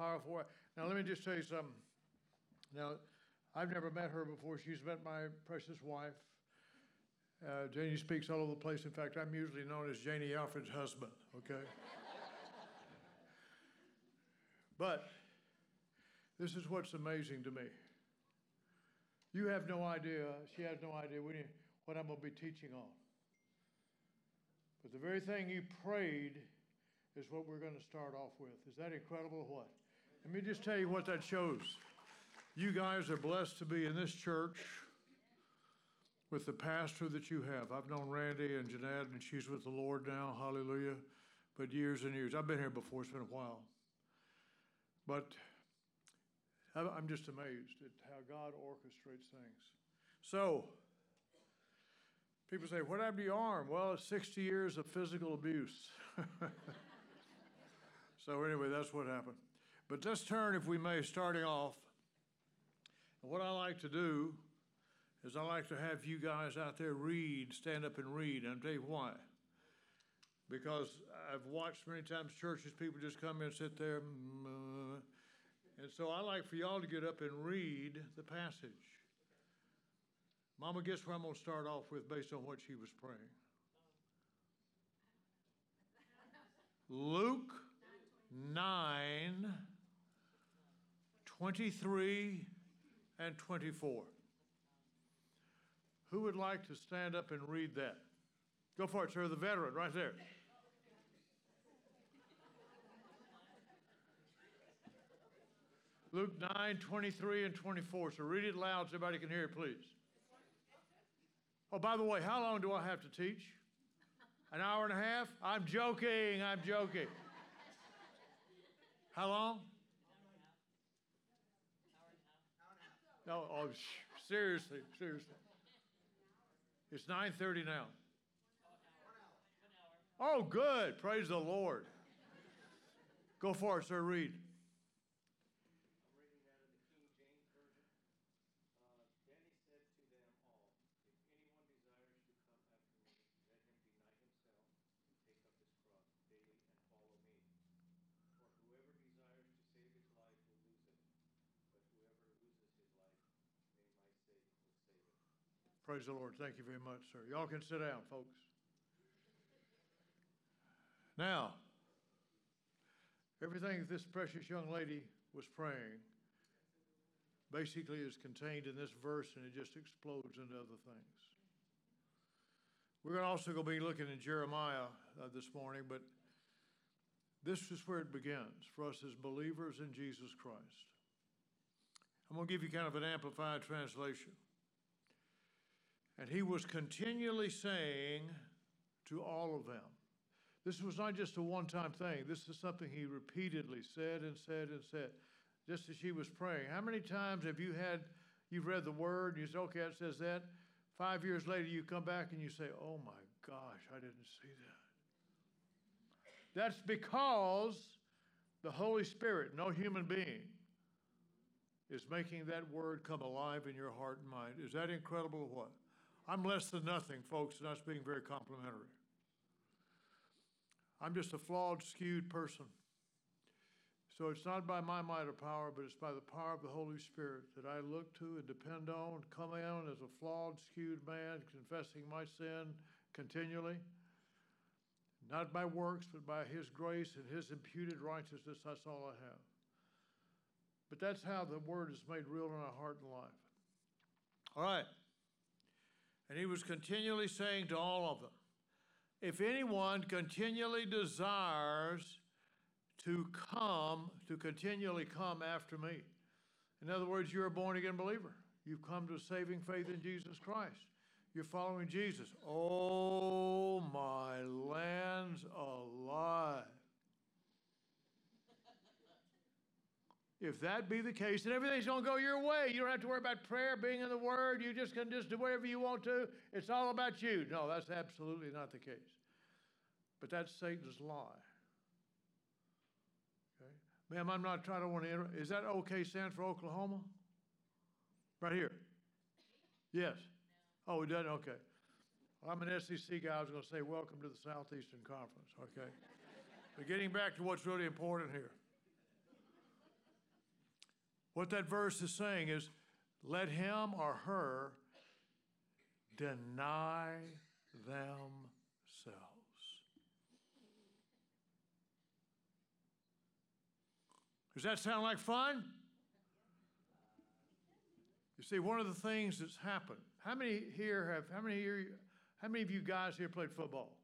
powerful. Now, let me just tell you something. Now, I've never met her before. She's met my precious wife. Uh, Janie speaks all over the place. In fact, I'm usually known as Janie Alfred's husband, okay? but this is what's amazing to me. You have no idea, she has no idea what I'm going to be teaching on. But the very thing you prayed is what we're going to start off with. Is that incredible what? Let me just tell you what that shows. You guys are blessed to be in this church with the pastor that you have. I've known Randy and Jeanette, and she's with the Lord now, hallelujah, but years and years. I've been here before, it's been a while. But I'm just amazed at how God orchestrates things. So, people say, What happened to your arm? Well, it's 60 years of physical abuse. so, anyway, that's what happened. But let's turn, if we may, starting off. What I like to do is I like to have you guys out there read, stand up and read. And I'll tell you why. Because I've watched many times churches, people just come in and sit there. Mm, uh, and so I like for y'all to get up and read the passage. Mama, guess where I'm going to start off with based on what she was praying? Luke 9, 23 and 24. Who would like to stand up and read that? Go for it, sir, the veteran, right there. Luke 9, 23 and 24. So read it loud so everybody can hear it, please. Oh, by the way, how long do I have to teach? An hour and a half? I'm joking. I'm joking. How long? No, oh, seriously, seriously. It's 9:30 now. Oh, good. Praise the Lord. Go for it, sir. Read. Praise the Lord. Thank you very much, sir. Y'all can sit down, folks. Now, everything this precious young lady was praying basically is contained in this verse and it just explodes into other things. We're also going to be looking in Jeremiah uh, this morning, but this is where it begins for us as believers in Jesus Christ. I'm going to give you kind of an amplified translation. And he was continually saying to all of them, this was not just a one time thing. This is something he repeatedly said and said and said, just as she was praying. How many times have you had, you've read the word, and you say, okay, it says that. Five years later, you come back and you say, oh my gosh, I didn't see that. That's because the Holy Spirit, no human being, is making that word come alive in your heart and mind. Is that incredible or what? I'm less than nothing, folks, and that's being very complimentary. I'm just a flawed, skewed person. So it's not by my might or power, but it's by the power of the Holy Spirit that I look to and depend on, come in as a flawed, skewed man, confessing my sin continually. Not by works, but by His grace and His imputed righteousness. That's all I have. But that's how the Word is made real in our heart and life. All right. And he was continually saying to all of them, If anyone continually desires to come, to continually come after me, in other words, you're a born again believer. You've come to saving faith in Jesus Christ. You're following Jesus. Oh, my lands alive. If that be the case, then everything's going to go your way. You don't have to worry about prayer, being in the Word. You just can just do whatever you want to. It's all about you. No, that's absolutely not the case. But that's Satan's lie. Okay, ma'am, I'm not trying to want to. Enter. Is that OK? Stand for Oklahoma? Right here. Yes. Oh, we done. Okay. Well, I'm an SEC guy. I was going to say welcome to the Southeastern Conference. Okay. but getting back to what's really important here. What that verse is saying is let him or her deny themselves. Does that sound like fun? You see, one of the things that's happened. How many here have? How many here? How many of you guys here played football?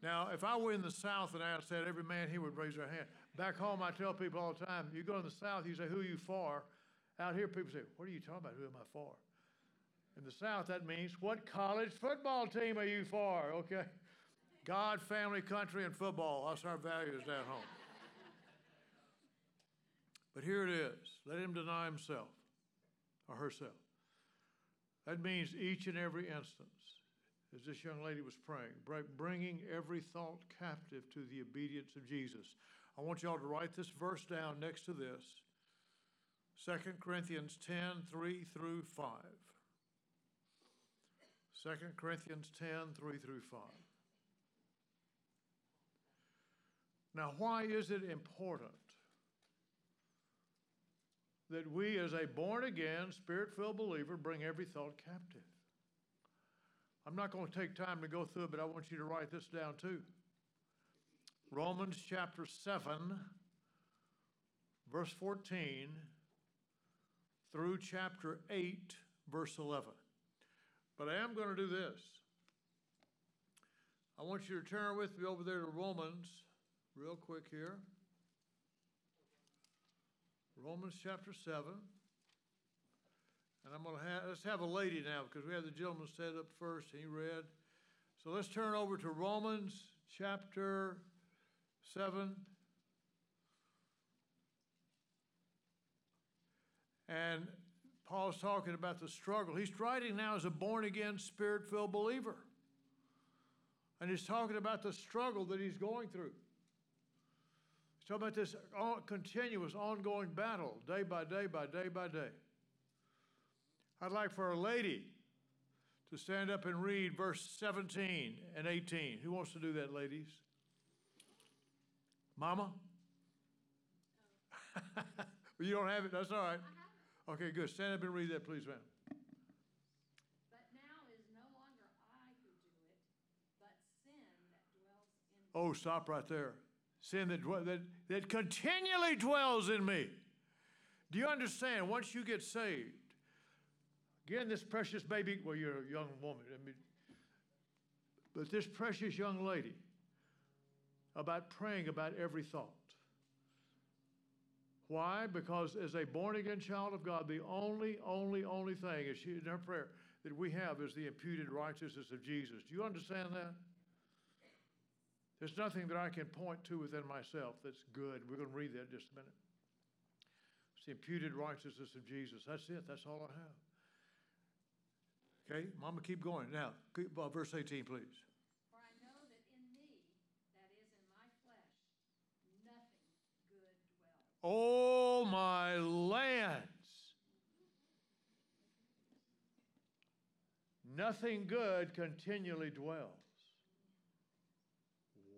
Now, if I were in the South and I said every man here would raise their hand. Back home, I tell people all the time, you go in the South, you say, who are you for? Out here, people say, what are you talking about? Who am I for? In the South, that means, what college football team are you for? Okay? God, family, country, and football. That's our values down home. But here it is. Let him deny himself or herself. That means each and every instance as this young lady was praying, bringing every thought captive to the obedience of Jesus. I want y'all to write this verse down next to this 2 Corinthians 10 3 through 5. 2 Corinthians 10 3 through 5. Now, why is it important that we, as a born again, spirit filled believer, bring every thought captive? I'm not going to take time to go through it, but I want you to write this down too. Romans chapter 7, verse 14, through chapter 8, verse 11. But I am going to do this. I want you to turn with me over there to Romans, real quick here. Romans chapter 7. And I'm going to have, let's have a lady now because we have the gentleman set up first he read. So let's turn over to Romans chapter 7. And Paul's talking about the struggle. He's writing now as a born again, spirit filled believer. And he's talking about the struggle that he's going through. He's talking about this continuous, ongoing battle, day by day by day by day. I'd like for a lady to stand up and read verse 17 and 18. Who wants to do that, ladies? Mama? you don't have it? That's all right. Okay, good. Stand up and read that, please, ma'am. But now is no longer I who do it, but sin that dwells in me. Oh, stop right there. Sin that, that, that continually dwells in me. Do you understand? Once you get saved, Again, this precious baby, well, you're a young woman, I mean, but this precious young lady about praying about every thought. Why? Because as a born again child of God, the only, only, only thing is in her prayer that we have is the imputed righteousness of Jesus. Do you understand that? There's nothing that I can point to within myself that's good. We're going to read that in just a minute. It's the imputed righteousness of Jesus. That's it. That's all I have. Okay, Mama, keep going. Now, uh, verse 18, please. For I know that in me, that is in my flesh, nothing good dwells. Oh, my lands. Nothing good continually dwells.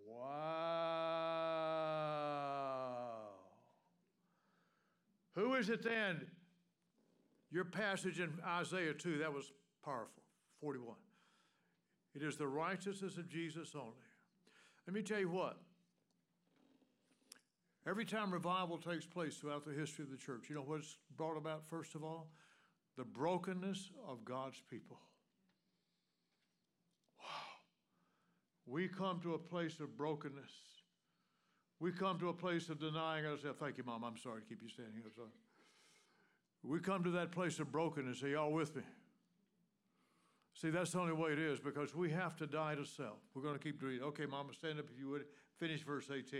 Wow. Who is it then? Your passage in Isaiah 2, that was Powerful. 41. It is the righteousness of Jesus only. Let me tell you what. Every time revival takes place throughout the history of the church, you know what's brought about, first of all? The brokenness of God's people. Wow. We come to a place of brokenness. We come to a place of denying ourselves. Thank you, Mom. I'm sorry to keep you standing here. Sorry. We come to that place of brokenness. Are y'all with me? See, that's the only way it is because we have to die to self. We're going to keep doing it. Okay, Mama, stand up if you would. Finish verse 18. That's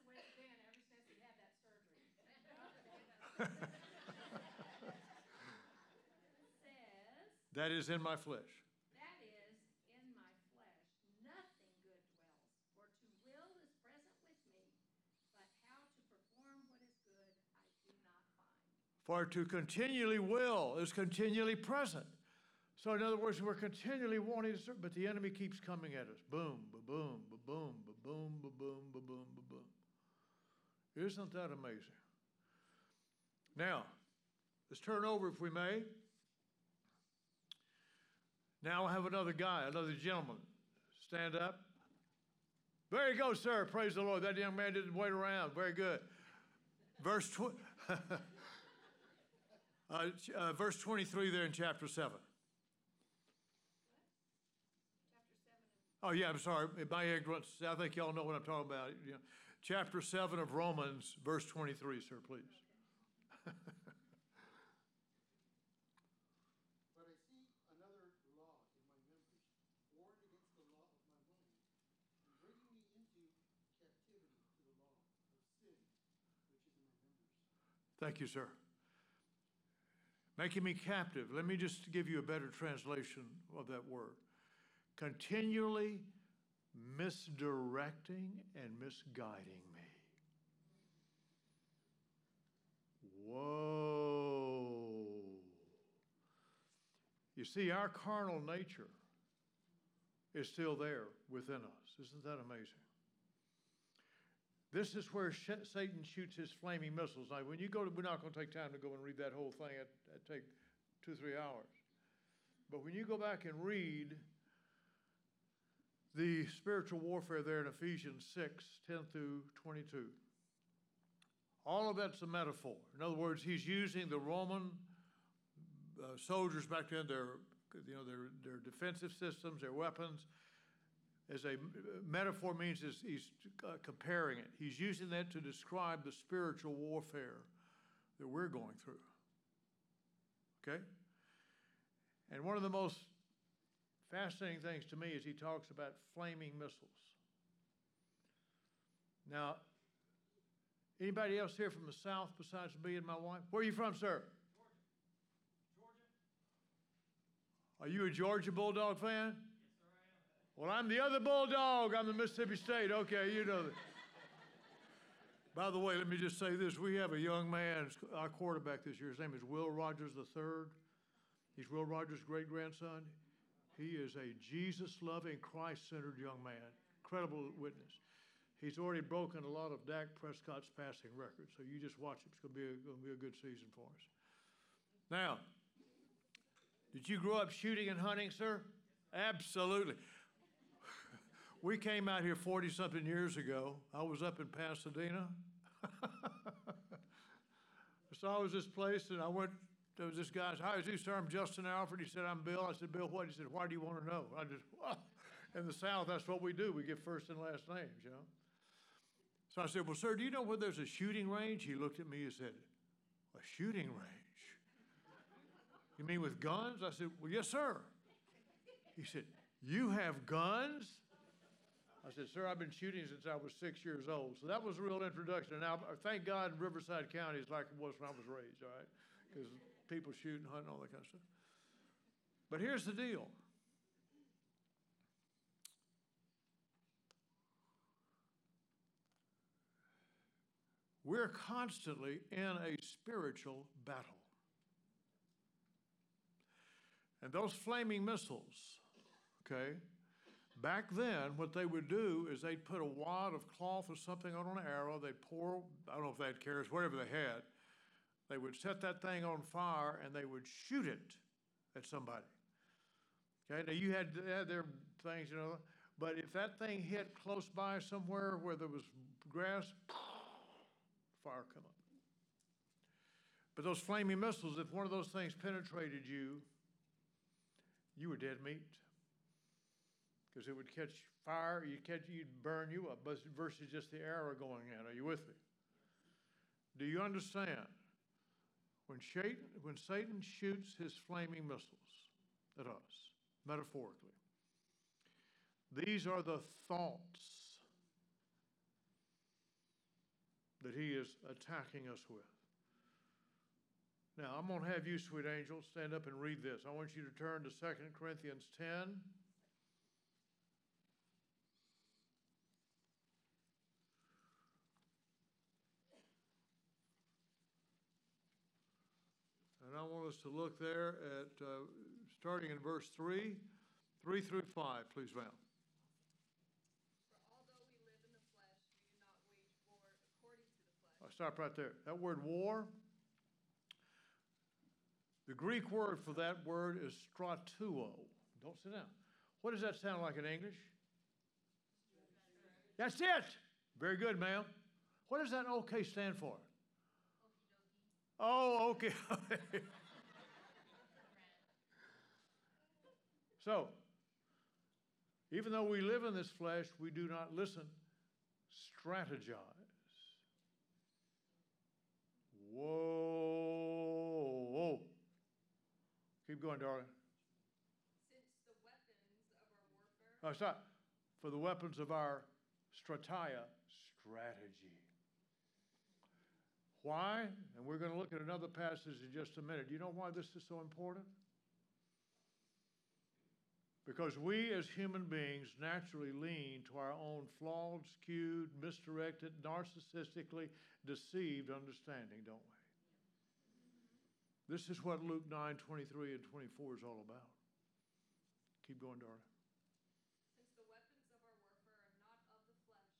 the way it's been ever since he had that surgery. says, That is in my flesh. That is in my flesh. Nothing good dwells. For to will is present with me, but how to perform what is good I do not find. For to continually will is continually present. So, in other words, we're continually wanting to serve, but the enemy keeps coming at us. Boom, ba boom, ba boom, ba boom, ba boom, ba boom, ba boom. Isn't that amazing? Now, let's turn over if we may. Now I have another guy, another gentleman. Stand up. There you go, sir. Praise the Lord. That young man didn't wait around. Very good. Verse, tw- uh, uh, verse 23 there in chapter 7. Oh, yeah, I'm sorry. My ignorance. I think y'all know what I'm talking about. Chapter 7 of Romans, verse 23, sir, please. But I see another law in my members, warring against the law of my mind, and bringing me into captivity to the law of sin, which is in my members. Thank you, sir. Making me captive. Let me just give you a better translation of that word. Continually misdirecting and misguiding me. Whoa. You see, our carnal nature is still there within us. Isn't that amazing? This is where Satan shoots his flaming missiles. Now, when you go to, we're not going to take time to go and read that whole thing. It would take two, three hours. But when you go back and read the spiritual warfare there in Ephesians 6 10 through 22, all of that's a metaphor. In other words, he's using the Roman uh, soldiers back then, their, you know, their, their defensive systems, their weapons, as a metaphor means is he's uh, comparing it. He's using that to describe the spiritual warfare that we're going through. Okay? And one of the most fascinating things to me is he talks about flaming missiles. Now, anybody else here from the South besides me and my wife? Where are you from, sir? Georgia. Georgia. Are you a Georgia Bulldog fan? Well, I'm the other Bulldog. I'm the Mississippi State. Okay, you know that. By the way, let me just say this. We have a young man, our quarterback this year. His name is Will Rogers III. He's Will Rogers' great grandson. He is a Jesus loving, Christ centered young man. Incredible witness. He's already broken a lot of Dak Prescott's passing records. So you just watch it. It's going to be a, going to be a good season for us. Now, did you grow up shooting and hunting, sir? Absolutely. We came out here 40 something years ago. I was up in Pasadena. so I was this place, and I went. There was this guy. Hi, is you, sir? I'm Justin Alfred. He said, I'm Bill. I said, Bill, what? He said, Why do you want to know? I just, in the South, that's what we do. We give first and last names, you know. So I said, Well, sir, do you know where there's a shooting range? He looked at me and said, A shooting range? You mean with guns? I said, Well, yes, sir. He said, You have guns? I said, Sir, I've been shooting since I was six years old. So that was a real introduction. And now, thank God, Riverside County is like it was when I was raised, all right? Because people shoot and hunt and all that kind of stuff. But here's the deal we're constantly in a spiritual battle. And those flaming missiles, okay, back then, what they would do is they'd put a wad of cloth or something on an arrow, they'd pour, I don't know if they had carrots, whatever they had, they would set that thing on fire and they would shoot it at somebody. Okay, now you had, had their things, you know, but if that thing hit close by somewhere where there was grass, fire come up. But those flaming missiles, if one of those things penetrated you, you were dead meat. Because it would catch fire, you'd, catch, you'd burn you up, versus just the arrow going in. Are you with me? Do you understand? When Satan, when Satan shoots his flaming missiles at us, metaphorically, these are the thoughts that he is attacking us with. Now, I'm going to have you, sweet angel, stand up and read this. I want you to turn to 2 Corinthians 10. And I want us to look there at, uh, starting in verse 3, 3 through 5, please, Val. For although we live in the flesh, we do not wage war according to the flesh. Stop right there. That word war, the Greek word for that word is stratuo. Don't sit down. What does that sound like in English? That's it. Very good, ma'am. What does that OK stand for? Oh, oh okay. so, even though we live in this flesh, we do not listen, strategize. Whoa. Keep going, darling. Since the weapons of our warfare Oh, stop. For the weapons of our strataya, strategy. Why? And we're going to look at another passage in just a minute. Do you know why this is so important? Because we as human beings naturally lean to our own flawed, skewed, misdirected, narcissistically deceived understanding, don't we? This is what Luke 9 23 and 24 is all about. Keep going, darling. Since the weapons of our warfare are not of the flesh,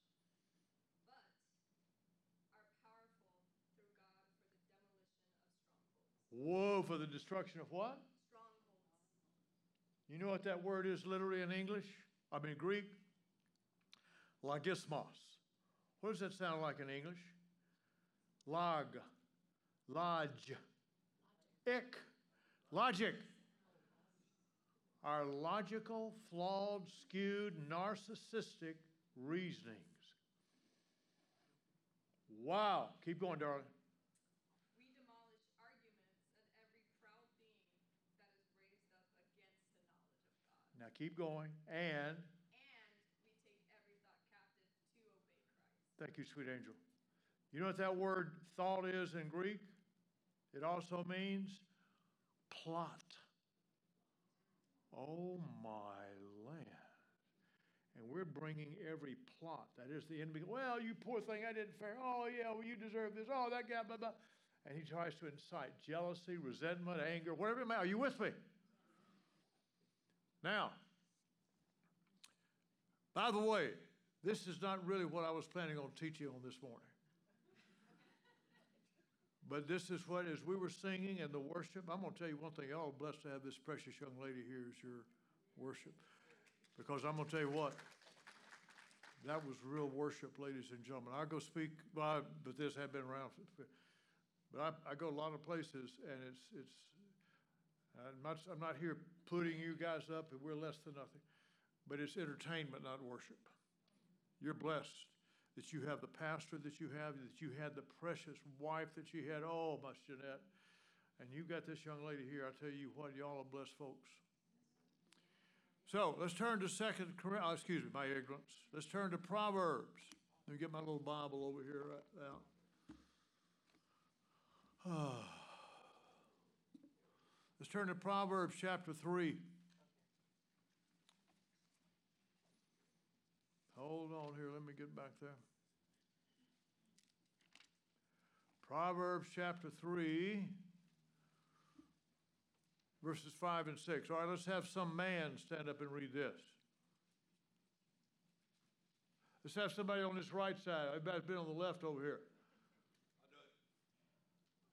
but are powerful through God for the demolition of strongholds. Whoa, for the destruction of what? You know what that word is literally in English? I mean, Greek? Logismos. What does that sound like in English? Log. Lodge. Ick. Logic. Our logical, flawed, skewed, narcissistic reasonings. Wow. Keep going, darling. We demolish arguments and every proud being that is raised up against the knowledge of God. Now keep going. And And we take every thought captive to obey Christ. Thank you, sweet angel. You know what that word thought is in Greek? It also means plot. Oh my land. And we're bringing every plot. That is the enemy. Well, you poor thing, I didn't fair. Oh, yeah, well, you deserve this. Oh, that guy, blah, blah. And he tries to incite jealousy, resentment, anger, whatever it may. Are you with me? Now, by the way, this is not really what I was planning on teaching on this morning. But this is what, as we were singing and the worship, I'm going to tell you one thing. Y'all blessed to have this precious young lady here as your worship. Because I'm going to tell you what, that was real worship, ladies and gentlemen. I go speak, well, but this had been around. But I, I go a lot of places, and it's, it's, Uh, I'm not, I'm not here putting you guys up, and we're less than nothing. But it's entertainment, not worship. You're blessed that you have the pastor that you have, that you had the precious wife that you had. Oh, my Jeanette. And you've got this young lady here. I tell you what, y'all are blessed folks. So let's turn to Second oh, excuse me, my ignorance. Let's turn to Proverbs. Let me get my little Bible over here right now. Ah. Let's turn to Proverbs chapter 3. Hold on here, let me get back there. Proverbs chapter 3, verses 5 and 6. All right, let's have some man stand up and read this. Let's have somebody on this right side. Everybody's been on the left over here.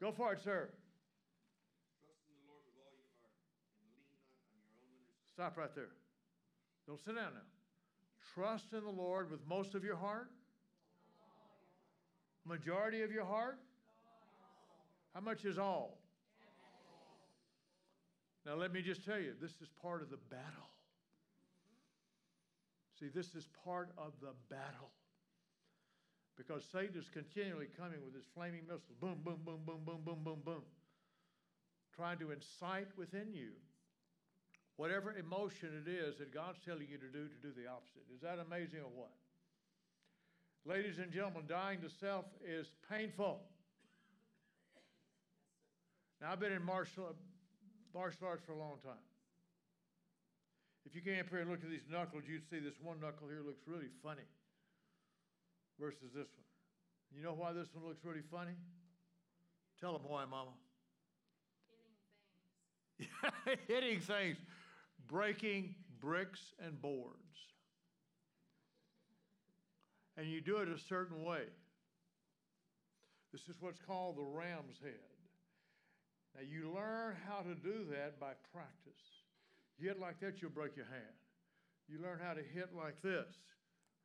Go for it, sir. Trust in the Lord with all your heart and lean not on your own understanding. Stop right there. Don't sit down now. Trust in the Lord with most of your heart? Majority of your heart? How much is all? Now, let me just tell you, this is part of the battle. See, this is part of the battle. Because Satan is continually coming with his flaming missiles boom, boom, boom, boom, boom, boom, boom, boom. Trying to incite within you whatever emotion it is that God's telling you to do, to do the opposite. Is that amazing or what? Ladies and gentlemen, dying to self is painful. Now, I've been in martial, martial arts for a long time. If you came up here and looked at these knuckles, you'd see this one knuckle here looks really funny versus this one. You know why this one looks really funny? Tell them why, Mama. Hitting things. hitting things, breaking bricks and boards. And you do it a certain way. This is what's called the ram's head. Now, you learn how to do that by practice. You hit like that, you'll break your hand. You learn how to hit like this.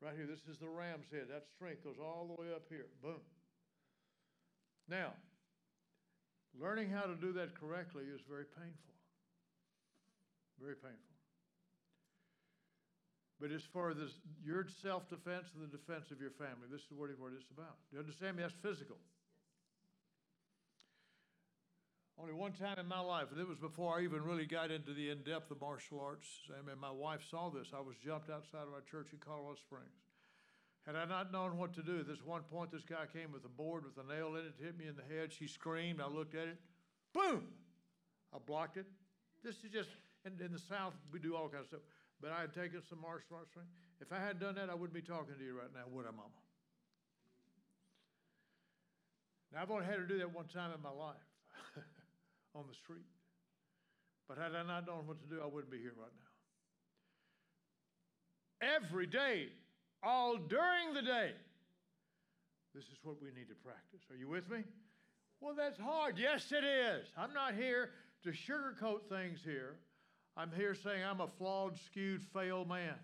Right here, this is the ram's head. That strength goes all the way up here. Boom. Now, learning how to do that correctly is very painful. Very painful. But as far as your self defense and the defense of your family. This is what it- what it's about. Do you understand me? That's physical. Only one time in my life, and it was before I even really got into the in depth of martial arts. I mean, my wife saw this. I was jumped outside of our church in Colorado Springs. Had I not known what to do, at this one point, this guy came with a board with a nail in it, hit me in the head. She screamed. I looked at it. Boom! I blocked it. This is just, in, in the South, we do all kinds of stuff. But I had taken some martial arts training. If I hadn't done that, I wouldn't be talking to you right now, would I, Mama? Now, I've only had to do that one time in my life on the street. But had I not known what to do, I wouldn't be here right now. Every day, all during the day, this is what we need to practice. Are you with me? Well, that's hard. Yes, it is. I'm not here to sugarcoat things here. I'm here saying I'm a flawed, skewed, failed man.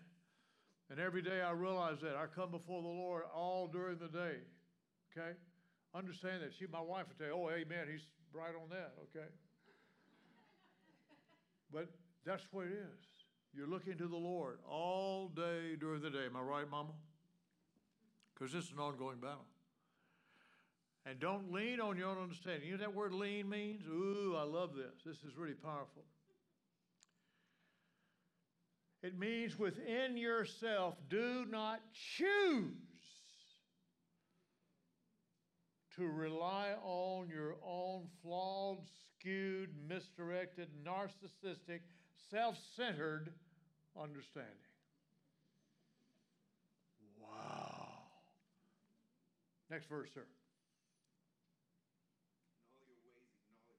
And every day I realize that. I come before the Lord all during the day. Okay? Understand that. She, my wife would you, oh, amen, he's right on that. Okay? But that's what it is. You're looking to the Lord all day during the day. Am I right, Mama? Because this is an ongoing battle. And don't lean on your own understanding. You know that word lean means? Ooh, I love this. This is really powerful. It means within yourself, do not choose to rely on your own flawed, skewed, misdirected, narcissistic, self centered understanding. Wow. Next verse, sir. In all your ways acknowledge him,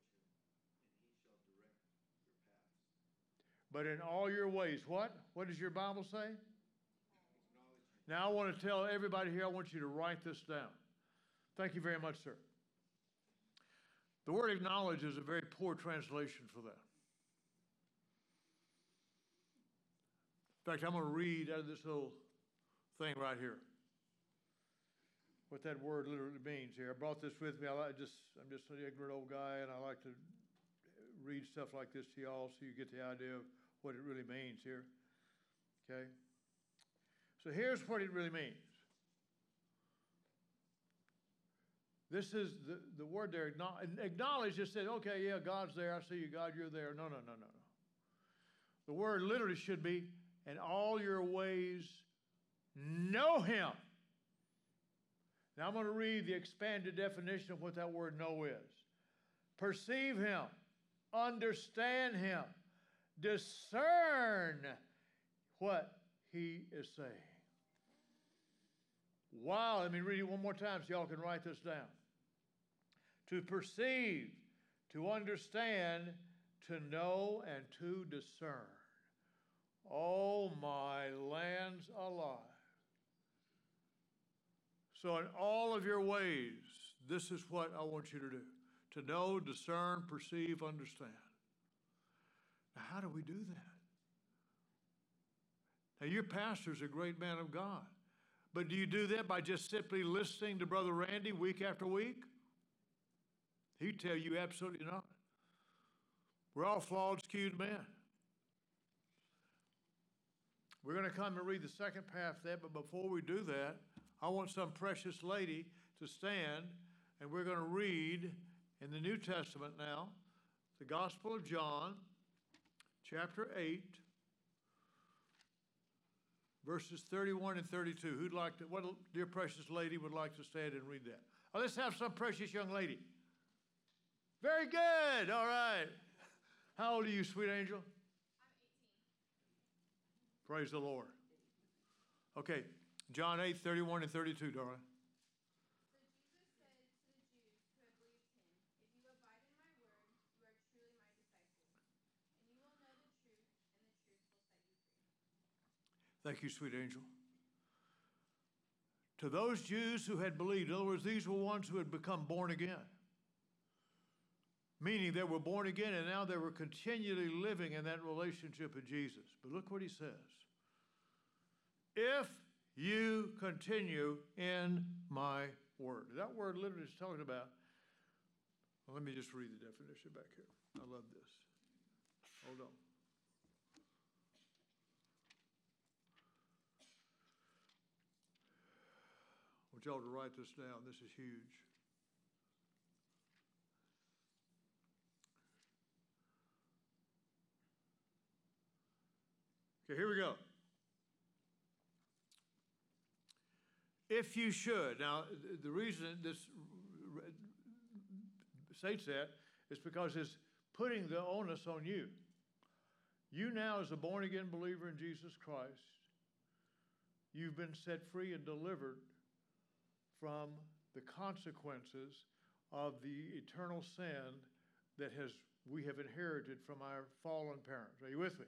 and he shall direct your paths. But in all your ways, what? What does your Bible say? Now, I want to tell everybody here, I want you to write this down. Thank you very much, sir. The word acknowledge is a very poor translation for that. In fact, I'm going to read out of this little thing right here what that word literally means here. I brought this with me. I just, I'm just an ignorant old guy, and I like to read stuff like this to y'all so you get the idea of what it really means here. Okay? So here's what it really means. This is the, the word there, acknow- acknowledge just said, okay, yeah, God's there. I see you, God, you're there. No, no, no, no, no. The word literally should be, in all your ways, know him. Now I'm going to read the expanded definition of what that word know is. Perceive him, understand him, discern what he is saying. Wow, let me read it one more time so y'all can write this down. To perceive, to understand, to know, and to discern. Oh, my lands alive. So, in all of your ways, this is what I want you to do to know, discern, perceive, understand. How do we do that? Now, your pastor's a great man of God. But do you do that by just simply listening to Brother Randy week after week? He'd tell you absolutely not. We're all flawed, skewed men. We're going to come and read the second half of that, but before we do that, I want some precious lady to stand, and we're going to read in the New Testament now the Gospel of John, chapter 8, verses 31 and 32. Who'd like to, what dear precious lady would like to stand and read that? Oh, let's have some precious young lady. Very good. All right. How old are you, sweet angel? I'm 18. Praise the Lord. Okay, John 8, 31 and 32, darling. So Jesus said to the Jews who had believed him, If you abide in my word, you are truly my disciples, and you will know the truth, and the truth will set you free. Thank you, sweet angel. to those Jews who had believed. In other words, these were ones who had become born again. Meaning they were born again and now they were continually living in that relationship with Jesus. But look what he says. If you continue in my word. That word literally is talking about. Well, let me just read the definition back here. I love this. Hold on. Want y'all to write this down. This is huge. Okay, here we go. If you should. Now, the reason this states that is because it's putting the onus on you. You now, as a born again believer in Jesus Christ, you've been set free and delivered from the consequences of the eternal sin that has we have inherited from our fallen parents. Are you with me?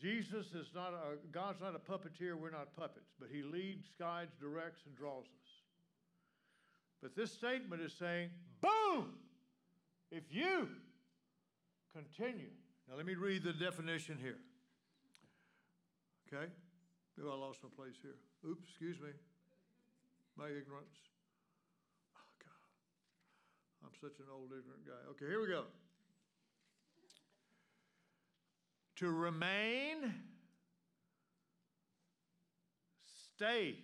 Jesus is not a God's not a puppeteer, we're not puppets, but he leads, guides, directs, and draws us. But this statement is saying, boom! If you continue. Now let me read the definition here. Okay? Maybe I lost my place here. Oops, excuse me. My ignorance. Oh, God. I'm such an old, ignorant guy. Okay, here we go. To remain, stay,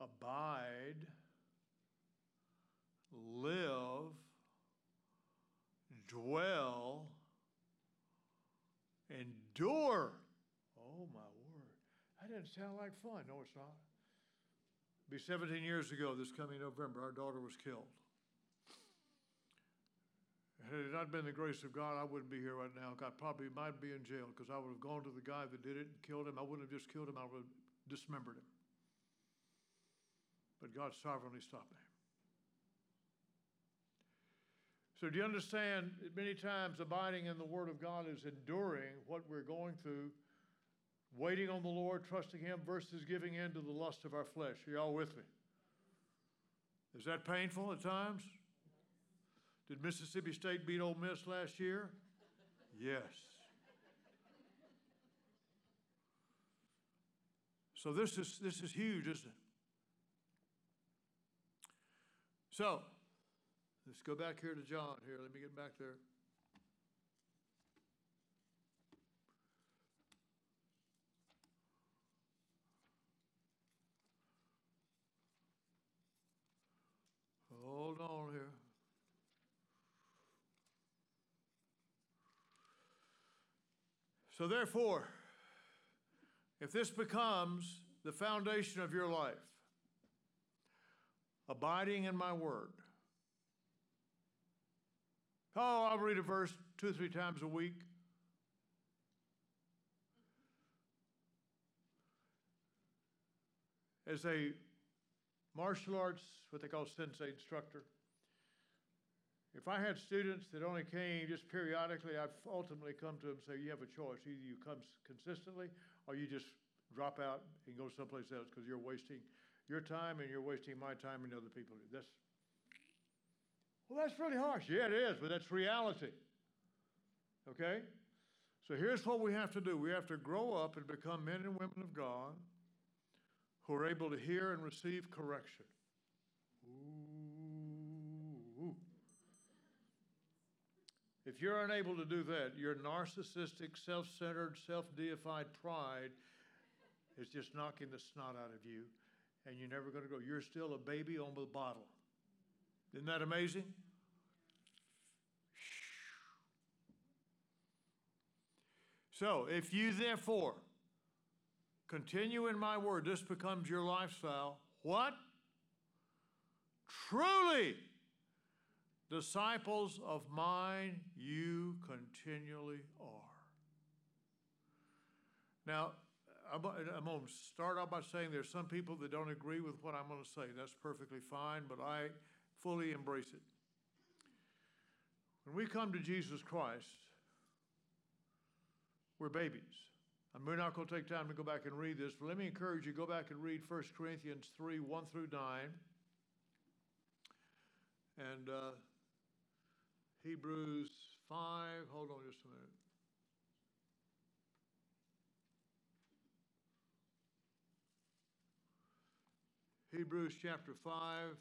abide, live, dwell, endure. That doesn't sound like fun. No, it's not. Be 17 years ago this coming November, our daughter was killed. Had it not been the grace of God, I wouldn't be here right now. I probably might be in jail because I would have gone to the guy that did it and killed him. I wouldn't have just killed him, I would have dismembered him. But God sovereignly stopped me. So, do you understand? Many times, abiding in the Word of God is enduring what we're going through, waiting on the Lord, trusting Him, versus giving in to the lust of our flesh. Are y'all with me? Is that painful at times? Did Mississippi State beat Ole Miss last year? Yes. So this is this is huge, isn't it? So let's go back here to John. Here, let me get back there. Hold on here. So, therefore, if this becomes the foundation of your life, abiding in my word, oh, I'll read a verse two or three times a week. As a martial arts, what they call sensei instructor, if I had students that only came just periodically, I've ultimately come to them and say, you have a choice. Either you come consistently or you just drop out and go someplace else because you're wasting your time and you're wasting my time and other people. That's, well, that's really harsh. Yeah, it is, but that's reality. Okay? So here's what we have to do we have to grow up and become men and women of God who are able to hear and receive correction. Ooh. If you're unable to do that, your narcissistic, self centered, self deified pride is just knocking the snot out of you, and you're never going to grow. You're still a baby on the bottle. Isn't that amazing? So, if you therefore continue in my word, this becomes your lifestyle. What? Truly, disciples of mine, you continually are. Now, I'm, going to start out by saying there's some people that don't agree with what I'm going to say. That's perfectly fine, but I fully embrace it. When we come to Jesus Christ, we're babies. And we're not gonna take time to go back and read this, but let me encourage you, go back and read 1 Corinthians three, one through nine. And, uh, Hebrews five, hold on just a minute. Hebrews chapter five.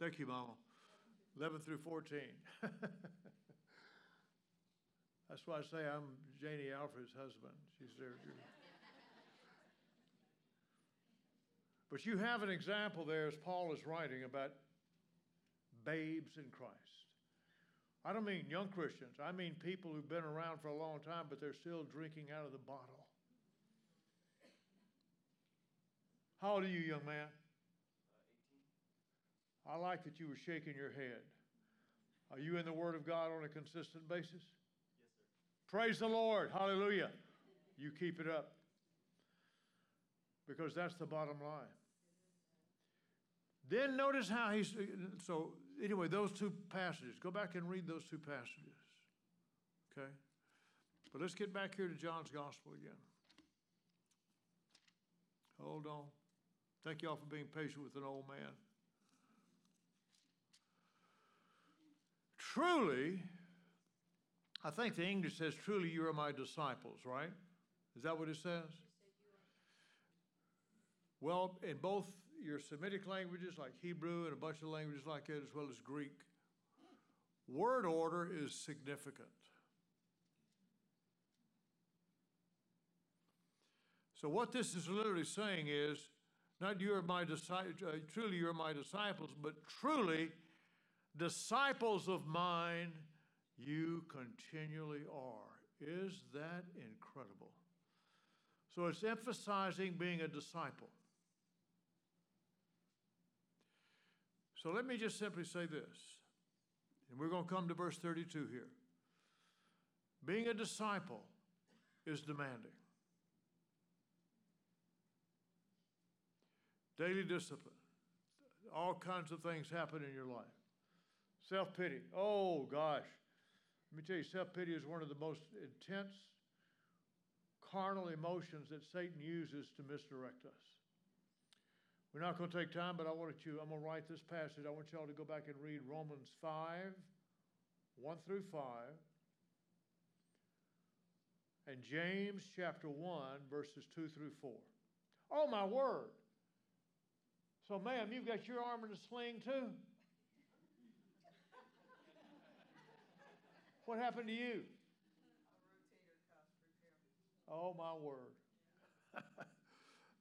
Thank you, Mama. Eleven through fourteen. That's why I say I'm Janie Alfred's husband. She's there. But you have an example there as Paul is writing about babes in Christ. I don't mean young Christians. I mean people who've been around for a long time, but they're still drinking out of the bottle. How old are you, young man? Uh, I like that you were shaking your head. Are you in the Word of God on a consistent basis? Praise the Lord. Hallelujah. You keep it up. Because that's the bottom line. Then notice how he's, so anyway, those two passages, go back and read those two passages. Okay? But let's get back here to John's Gospel again. Hold on. Thank you all for being patient with an old man. Truly, I think the English says, truly you are my disciples, right? Is that what it says? Well, in both your Semitic languages like Hebrew and a bunch of languages like that, as well as Greek, word order is significant. So, what this is literally saying is not you are my disciples, uh, truly you are my disciples, but truly disciples of mine you continually are. Is that incredible? So, it's emphasizing being a disciple. So let me just simply say this, and we're going to come to verse 32 here. Being a disciple is demanding. Daily discipline. All kinds of things happen in your life. Self pity. Oh, gosh. Let me tell you, self pity is one of the most intense carnal emotions that Satan uses to misdirect us. We're not going to take time, but I wanted you, I'm going to write this passage. I want y'all to go back and read Romans 5, 1 through 5, and James chapter 1, verses 2 through 4. Oh, my word. So, ma'am, you've got your arm in a sling too? What happened to you? Oh, my word.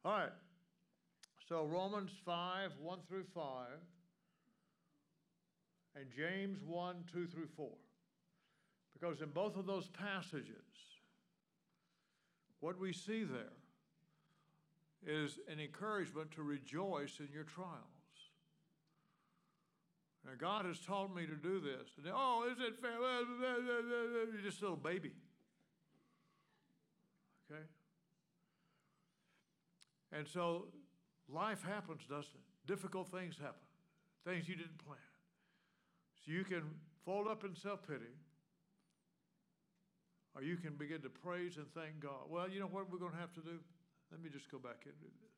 All right. So Romans 5, 1 through 5, and James 1, 2 through 4. Because in both of those passages, what we see there is an encouragement to rejoice in your trials. Now, God has taught me to do this. And, oh, is it fair? You're just a little baby. Okay? And so Life happens, doesn't it? Difficult things happen, things you didn't plan. So you can fold up in self pity, or you can begin to praise and thank God. Well, you know what we're going to have to do? Let me just go back and do this.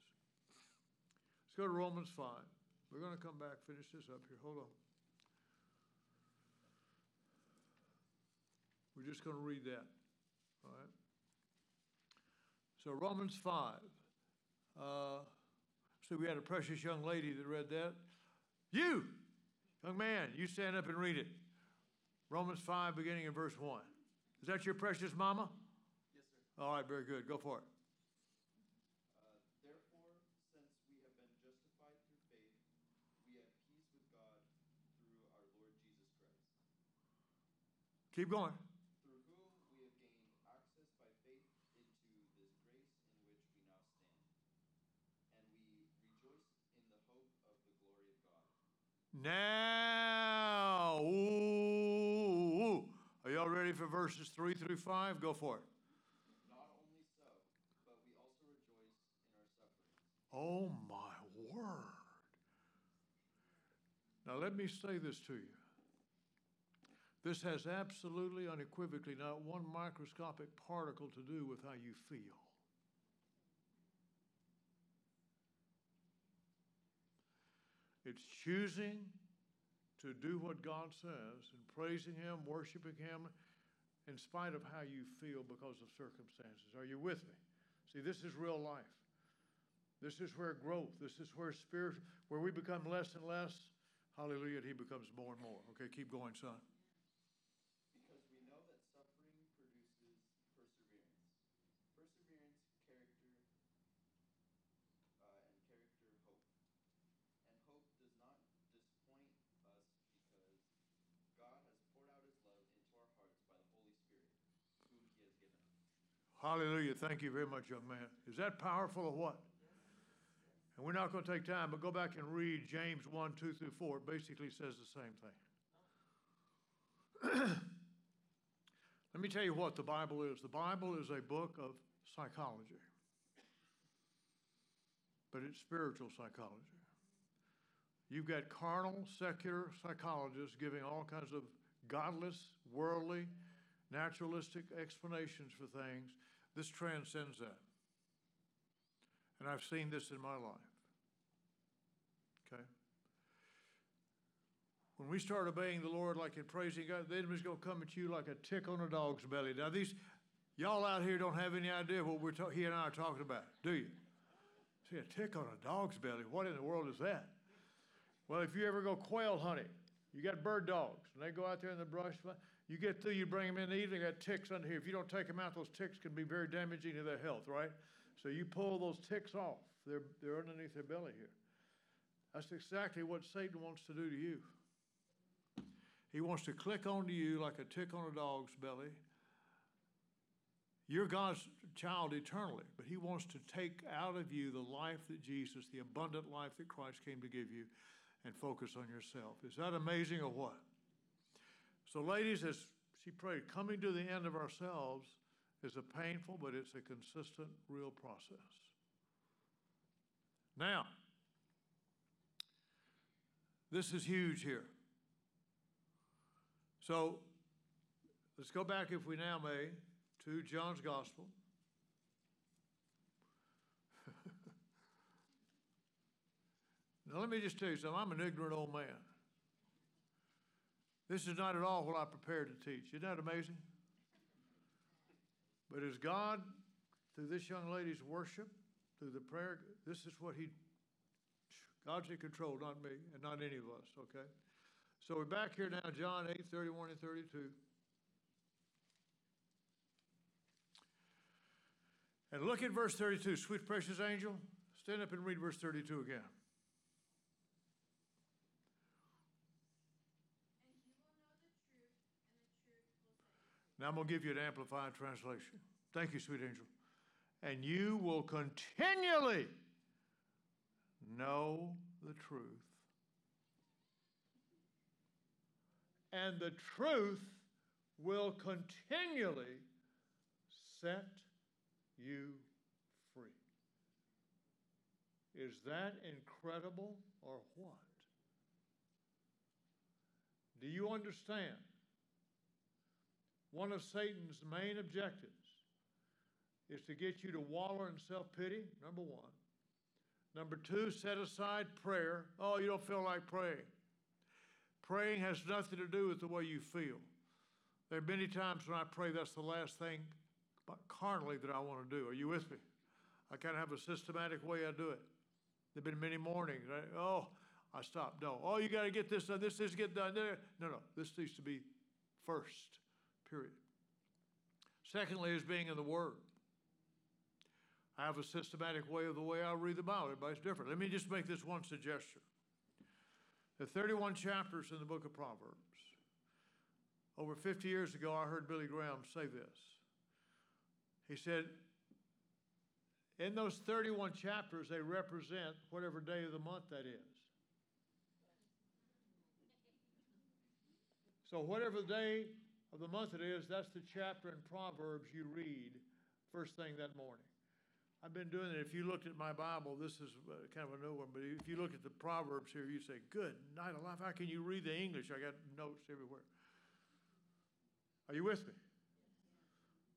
Let's go to Romans 5. We're going to come back, finish this up here. Hold on. We're just going to read that. All right? So, Romans 5. Uh, so we had a precious young lady that read that. You, young man, you stand up and read it. Romans 5, beginning in verse 1. Is that your precious mama? Yes, sir. All right, very good. Go for it. Uh, therefore, since we have been justified through faith, we have peace with God through our Lord Jesus Christ, Keep going. through whom we have gained access by faith into this grace in which we now stand. And we rejoice in the hope of the glory of God. Now, ooh, ooh. are y'all ready for verses 3 through 5? Go for it. Not only so, but we also rejoice in our sufferings. Oh, my word. Now, let me say this to you. This has absolutely unequivocally not one microscopic particle to do with how you feel. It's choosing to do what God says and praising Him, worshiping Him in spite of how you feel because of circumstances. Are you with me? See, this is real life. This is where growth, this is where spirit, where we become less and less. Hallelujah, He becomes more and more. Okay, keep going, son. Because we know that suffering produces perseverance. Perseverance, character, uh, and character, hope. And hope does not disappoint us because God has poured out his love into our hearts by the Holy Spirit, whom he has given us. Hallelujah. Thank you very much, young man. Is that powerful or what? And we're not going to take time, but go back and read James 1 2 through 4. It basically says the same thing. Let me tell you what the Bible is the Bible is a book of psychology, but it's spiritual psychology. You've got carnal, secular psychologists giving all kinds of godless, worldly, naturalistic explanations for things. This transcends that. And I've seen this in my life. Okay? When we start obeying the Lord like in praising God, the enemy's going to come at you like a tick on a dog's belly. Now, these, y'all out here don't have any idea what we're ta- he and I are talking about, do you? See, a tick on a dog's belly. What in the world is that? Well, if you ever go quail hunting, you got bird dogs, and they go out there in the brush. You get through, you bring them in the evening, got ticks under here. If you don't take them out, those ticks can be very damaging to their health, right? So you pull those ticks off. They're, they're underneath their belly here. That's exactly what Satan wants to do to you. He wants to click onto you like a tick on a dog's belly. You're God's child eternally, but He wants to take out of you the life that Jesus, the abundant life that Christ came to give you, and focus on yourself. Is that amazing or what? So, ladies, as she prayed, coming to the end of ourselves is a painful, but it's a consistent, real process. Now, this is huge here. So, let's go back, if we now may, to John's Gospel. now, let me just tell you something. I'm an ignorant old man. This is not at all what I prepared to teach. Isn't that amazing? But as God, through this young lady's worship, through the prayer, this is what He, God's in control, not me, and not any of us, okay? So we're back here now, John 8, 31 and 32. And look at verse 32. Sweet precious angel, stand up and read verse 32 again. And you will know the truth, and the truth will set you free. Now I'm going to give you an amplified translation. Thank you, sweet angel. And you will continually know the truth. And the truth will continually set you free. Is that incredible or what? Do you understand? One of Satan's main objectives is to get you to wallow in self pity, number one. Number two, set aside prayer. Oh, you don't feel like praying. Praying has nothing to do with the way you feel. There are many times when I pray, that's the last thing carnally that I want to do. Are you with me? I kind of have a systematic way I do it. There have been many mornings. I, oh, I stopped. No. Oh, you got to get this done. This to get done. No, no. This needs to be first, period. Secondly, is being in the Word. I have a systematic way of the way I read the Bible. Everybody's different. Let me just make this one suggestion. There are 31 chapters in the book of Proverbs. Over 50 years ago, I heard Billy Graham say this. He said, in those 31 chapters, they represent whatever day of the month that is. So, whatever day of the month it is, that's the chapter in Proverbs you read first thing that morning. I've been doing it. If you looked at my Bible, this is uh, kind of a new one, but if you look at the Proverbs here, you say, Good night alive. How can you read the English? I got notes everywhere. Are you with me?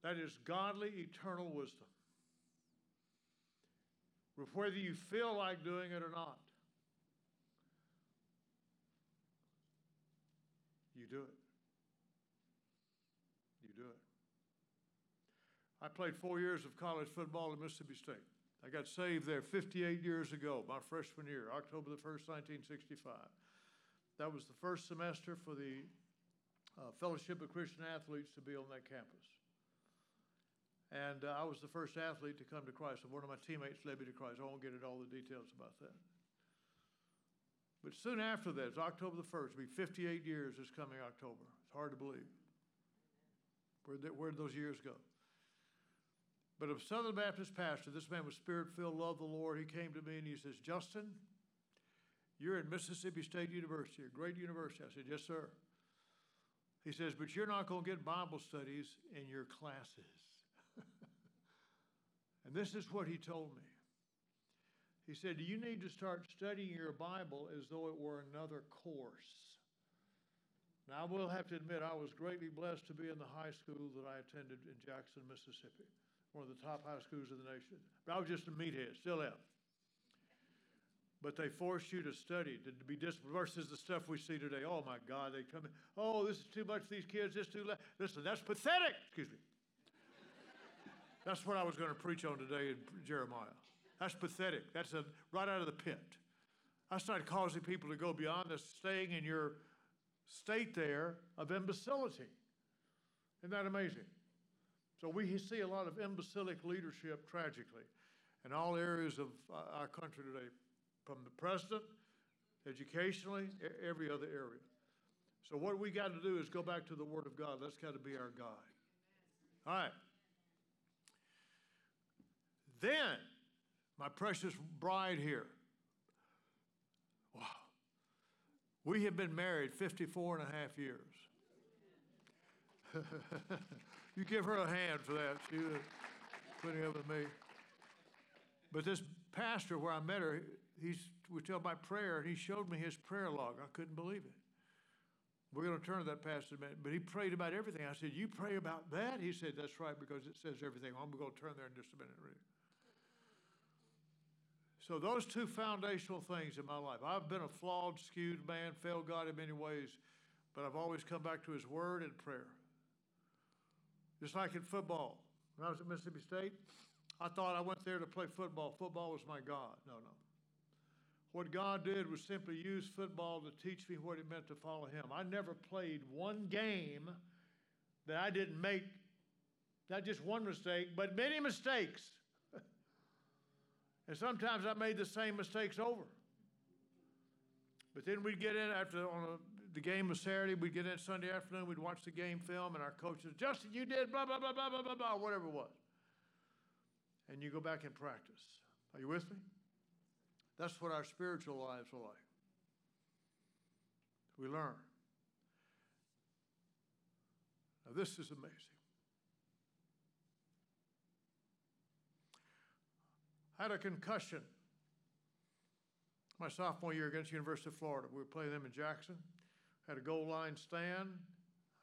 That is godly, eternal wisdom. Whether you feel like doing it or not, you do it. You do it. I played four years of college football at Mississippi State. I got saved there 58 years ago, my freshman year, October the 1st, 1965. That was the first semester for the uh, Fellowship of Christian Athletes to be on that campus. And uh, I was the first athlete to come to Christ. And one of my teammates led me to Christ. I won't get into all the details about that. But soon after that, it's October the 1st, it'll be 58 years this coming October. It's hard to believe. That, where'd those years go? But a Southern Baptist pastor, this man was spirit filled, loved the Lord. He came to me and he says, Justin, you're at Mississippi State University, a great university. I said, Yes, sir. He says, But you're not going to get Bible studies in your classes. and this is what he told me. He said, You need to start studying your Bible as though it were another course. Now, I will have to admit, I was greatly blessed to be in the high school that I attended in Jackson, Mississippi one of the top high schools in the nation. But I was just a meathead, still am. But they forced you to study, to be disciplined, versus the stuff we see today. Oh my God, they come in, oh, this is too much for these kids, this is too late. Listen, that's pathetic. Excuse me. That's what I was going to preach on today in Jeremiah. That's pathetic. That's a, right out of the pit. That's not causing people to go beyond the staying in your state there of imbecility. Isn't that amazing? So we see a lot of imbecilic leadership tragically in all areas of uh, our country today, from the president, educationally, every other area. So what we got to do is go back to the Word of God. That's got to be our guide. All right. Then, my precious bride here. Wow. We have been married 54 and a half years. You give her a hand for that. She was putting up with me. But this pastor, where I met her, he was tell by prayer, and he showed me his prayer log. I couldn't believe it. We're going to turn to that pastor in a minute. But he prayed about everything. I said, You pray about that? He said, That's right, because it says everything. I'm going to turn there in just a minute. So, those two foundational things in my life. I've been a flawed, skewed man, failed God in many ways, but I've always come back to His Word and prayer. Just like in football. When I was at Mississippi State, I thought I went there to play football. Football was my God. No, no. What God did was simply use football to teach me what it meant to follow Him. I never played one game that I didn't make, not just one mistake, but many mistakes. and sometimes I made the same mistakes over. But then we'd get in after on a the game was Saturday. We'd get in Sunday afternoon. We'd watch the game film, and our coach says, Justin, you did blah, blah, blah, blah, blah, blah, blah, whatever it was. And you go back and practice. Are you with me? That's what our spiritual lives are like. We learn. Now, this is amazing. I had a concussion my sophomore year against the University of Florida. We were playing them in Jackson had a goal line stand.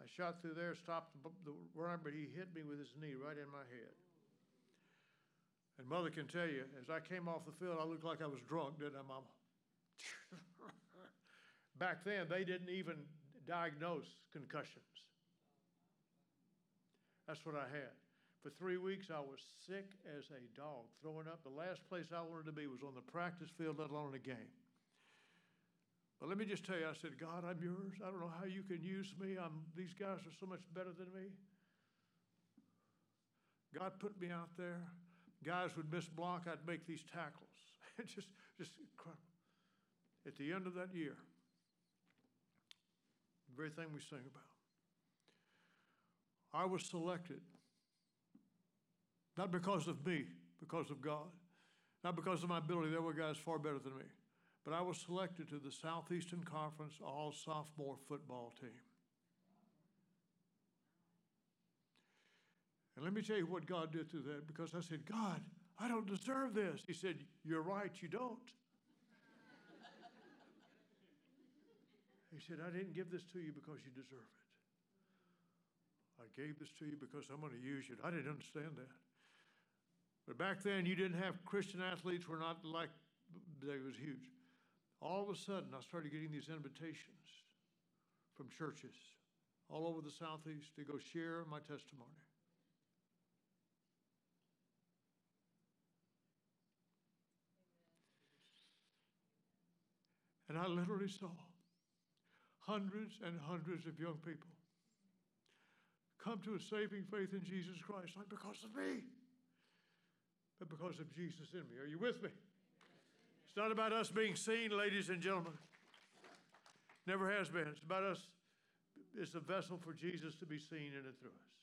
I shot through there, stopped the, the run, but he hit me with his knee right in my head. And mother can tell you, as I came off the field, I looked like I was drunk, didn't I, Mama? Back then, they didn't even diagnose concussions. That's what I had. For three weeks, I was sick as a dog, throwing up. The last place I wanted to be was on the practice field, let alone a game. But let me just tell you, I said, God, I'm yours. I don't know how you can use me. I'm, these guys are so much better than me. God put me out there. Guys would miss block, I'd make these tackles. just, just incredible. At the end of that year, the very thing we sing about, I was selected, not because of me, because of God, not because of my ability. There were guys far better than me but I was selected to the Southeastern Conference All Sophomore Football Team. And let me tell you what God did through that because I said, God, I don't deserve this. He said, You're right, you don't. he said, I didn't give this to you because you deserve it. I gave this to you because I'm going to use you. I didn't understand that. But back then, you didn't have Christian athletes were not like, they was huge. All of a sudden, I started getting these invitations from churches all over the Southeast to go share my testimony. And I literally saw hundreds and hundreds of young people come to a saving faith in Jesus Christ, not because of me, but because of Jesus in me. Are you with me? It's not about us being seen, ladies and gentlemen. Never has been. It's about us, it's a vessel for Jesus to be seen in and through us.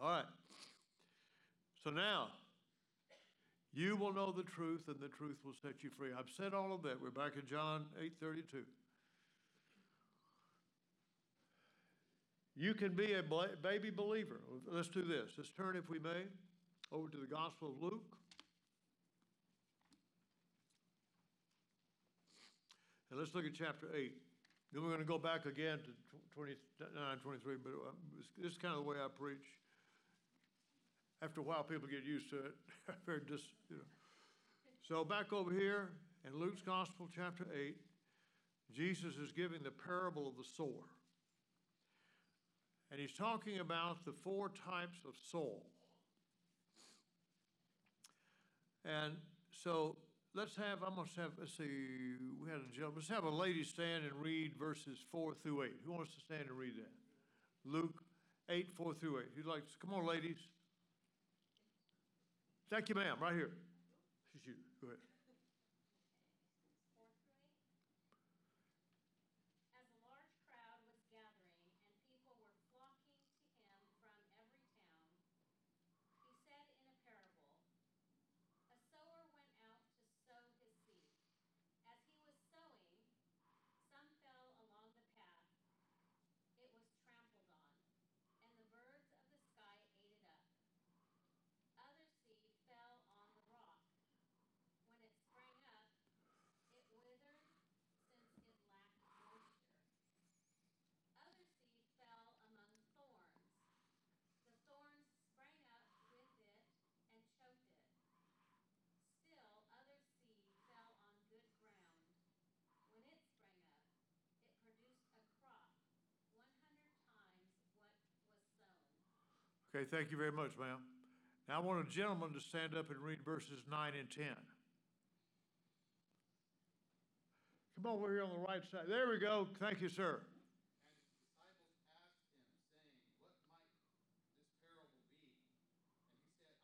All right. So now, you will know the truth, and the truth will set you free. I've said all of that. We're back in John 8 32. You can be a baby believer. Let's do this. Let's turn, if we may, over to the Gospel of Luke. And let's look at chapter 8. Then we're going to go back again to tw- 29, 23, but uh, this- is kind of the way I preach. After a while, people get used to it. You know. So back over here in Luke's Gospel, chapter 8, Jesus is giving the parable of the sower. And he's talking about the four types of soul. And so let's have, I'm going to have, let's see, we had a gentleman, let's have a lady stand and read verses 4 through 8. Who wants to stand and read that? Luke 8, 4 through 8. Who'd like to, come on, ladies. Thank you, ma'am, right here. Go ahead. Four through eight. As a large crowd was gathering and people were flocking to him from every town, he said in a parable, A sower went out to sow his seed. As he was sowing, some fell along the path. It was trampled on, and the birds of the sky ate it up. Other seed fell on the rock. When it sprang up, it withered since it lacked moisture. Other seed fell among thorns. The thorns sprang up with it and choked it. Still, other seed fell on good ground. When it sprang up, it produced a crop 100 times what was sown. Okay, thank you very much, ma'am. Now I want a gentleman to stand up and read verses 9 and 10. Come over here on the right side. There we go. Thank you, sir. And his disciples asked him, saying, What might this parable be?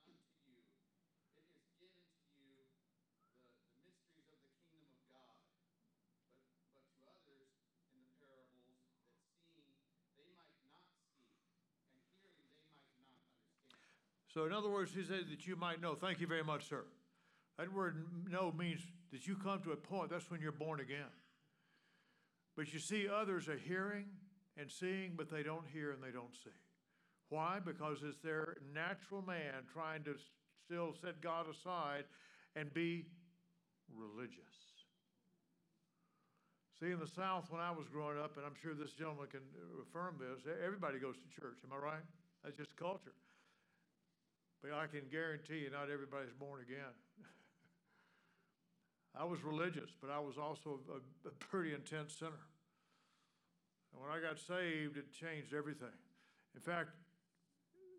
And he said unto you, It is given to you the, the mysteries of the kingdom of God. But, but to others in the parables that seeing they might not see, and hearing they might not understand. So, in other words, he said that you might know. Thank you very much, sir. That word know means that you come to a point, that's when you're born again. But you see, others are hearing and seeing, but they don't hear and they don't see. Why? Because it's their natural man trying to still set God aside and be religious. See, in the South, when I was growing up, and I'm sure this gentleman can uh, affirm this, everybody goes to church. Am I right? That's just culture. But I can guarantee you, not everybody's born again. I was religious, but I was also a, a pretty intense sinner. And when I got saved, it changed everything. In fact,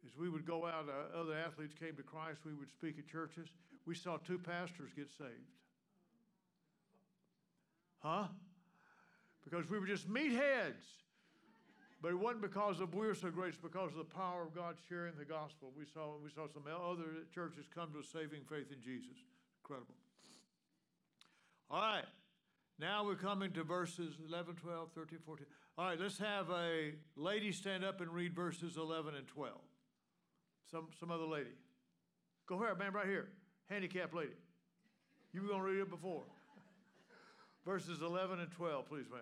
as we would go out, uh, other athletes came to Christ, we would speak at churches. We saw two pastors get saved. Huh? Because we were just meatheads. But it wasn't because of we were so great, it's because of the power of God sharing the gospel. We saw we saw some other churches come to a saving faith in Jesus. Incredible. All right. Now we're coming to verses 11, 12, 13, 14. All right, let's have a lady stand up and read verses 11 and 12. Some, some other lady. Go ahead, man, right here. Handicapped lady. You were going to read it before. verses 11 and 12, please, ma'am.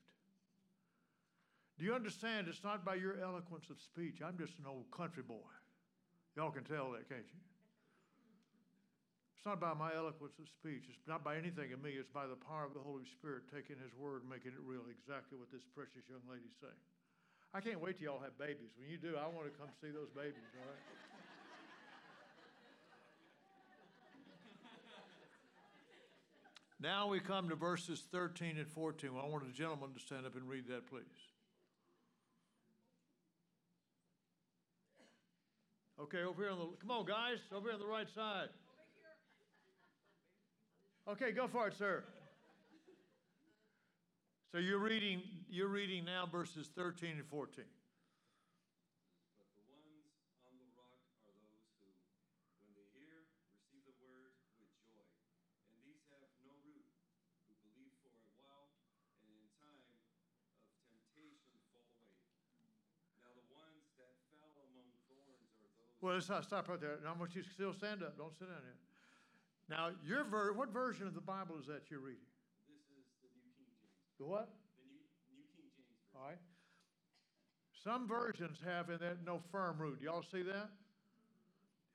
Do you understand? It's not by your eloquence of speech. I'm just an old country boy. Y'all can tell that, can't you? It's not by my eloquence of speech. It's not by anything in me. It's by the power of the Holy Spirit taking His word, and making it real, exactly what this precious young lady's saying. I can't wait till y'all have babies. When you do, I want to come see those babies, all right? Now we come to verses 13 and 14. I want a gentleman to stand up and read that, please. Okay, over here on the, come on, guys, over here on the right side. Okay, go for it, sir. So you're reading, you're reading now verses 13 and 14. But the ones on the rock are those who, when they hear, receive the word with joy. And these have no root, who believe for a while, and in time of temptation fall away. Now the ones that fell among thorns are those. Well, let's not stop right there. Now, I want you to still stand up. Don't sit down here. Now, your ver- what version of the Bible is that you're reading? This is the New King James. The what? The New, New King James Version. All right. Some versions have in that no firm root. Y'all see that?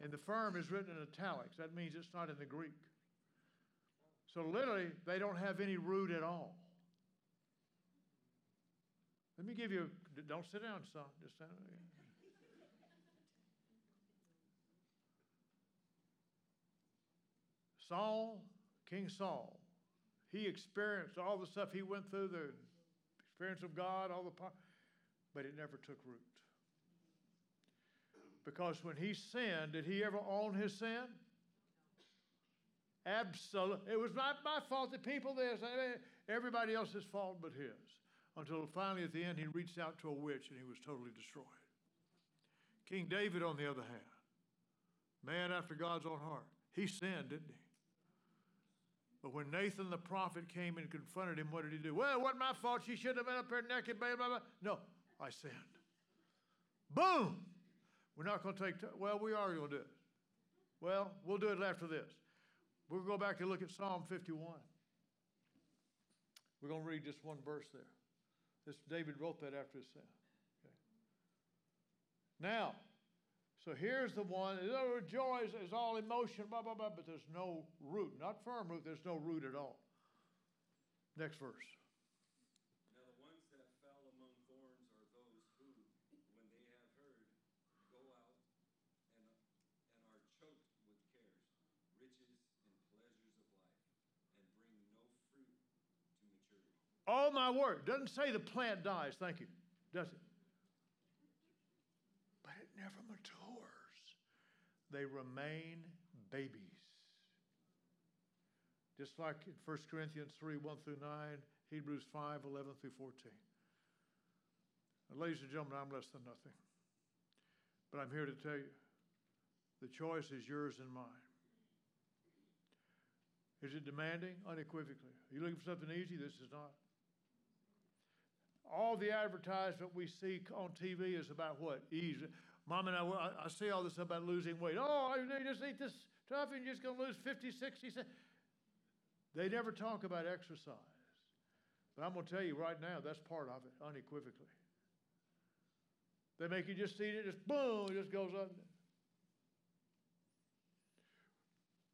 And the firm is written in italics. That means it's not in the Greek. So literally, they don't have any root at all. Let me give you, don't sit down, son. Just stand there. Saul, King Saul, he experienced all the stuff he went through, the experience of God, all the power, but it never took root. Because when he sinned, did he ever own his sin? Absolutely. It was not my fault that people there, everybody else's fault but his. Until finally at the end, he reached out to a witch and he was totally destroyed. King David, on the other hand, man after God's own heart, he sinned, didn't he? But when Nathan the prophet came and confronted him, what did he do? Well, it wasn't my fault. She shouldn't have been up there naked, blah, blah, blah. No, I sinned. Boom! We're not going to take, t- well, we are going to do it. Well, we'll do it after this. We'll go back and look at Psalm 51. We're going to read just one verse there. This, David wrote that after his sin. Okay. Now, so here's the one. In other words, joy is, is all emotion, blah, blah, blah, but there's no root. Not firm root, there's no root at all. Next verse. Now the ones that fell among thorns are those who, when they have heard, go out and, and are choked with cares, riches, and pleasures of life, and bring no fruit to maturity. Oh, my word. Doesn't say the plant dies, thank you, does it? But it never matures. They remain babies. Just like in 1 Corinthians 3 1 through 9, Hebrews 5 11 through 14. Now, ladies and gentlemen, I'm less than nothing. But I'm here to tell you the choice is yours and mine. Is it demanding? Unequivocally. Are you looking for something easy? This is not. All the advertisement we see on TV is about what? Ease. Mom and I, I see all this about losing weight. Oh, you just eat this stuff and you're just going to lose 50, 60. 70. They never talk about exercise. But I'm going to tell you right now, that's part of it, unequivocally. They make you just eat it, just boom, it just goes up.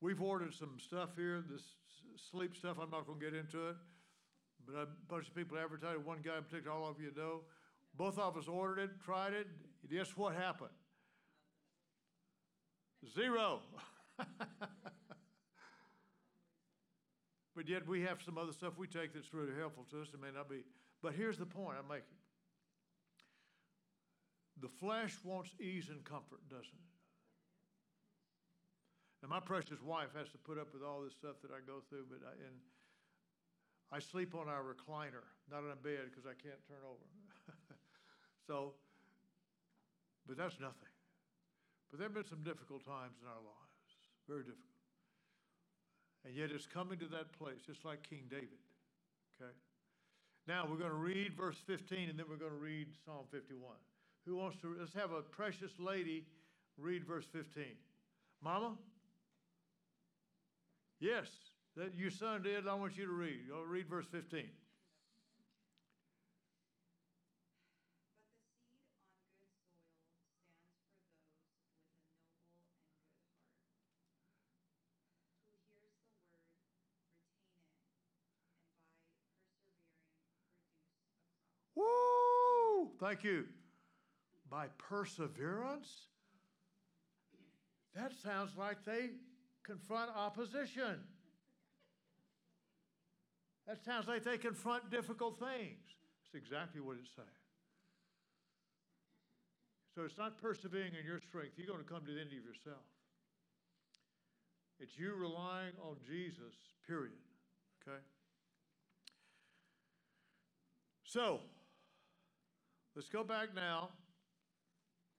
We've ordered some stuff here, this sleep stuff. I'm not going to get into it. But a bunch of people advertised, one guy in particular, all of you know. Both of us ordered it, tried it. Guess what happened? Zero. but yet we have some other stuff we take that's really helpful to us. It may not be. But here's the point I'm making the flesh wants ease and comfort, doesn't it? Now, my precious wife has to put up with all this stuff that I go through, but I, and I sleep on our recliner, not on a bed because I can't turn over. so, but that's nothing. But there have been some difficult times in our lives, very difficult. And yet it's coming to that place, just like King David. Okay? Now we're going to read verse 15 and then we're going to read Psalm 51. Who wants to, let's have a precious lady read verse 15. Mama? Yes, that your son did. I want you to read. Go read verse 15. But the seed on good soil stands for those with a noble and good heart, who hears the word, retain it, and by persevering produce a crop. Woo! Thank you. By perseverance? That sounds like they confront opposition. That sounds like they confront difficult things. That's exactly what it's saying. So it's not persevering in your strength. You're going to come to the end of yourself. It's you relying on Jesus, period. Okay? So, let's go back now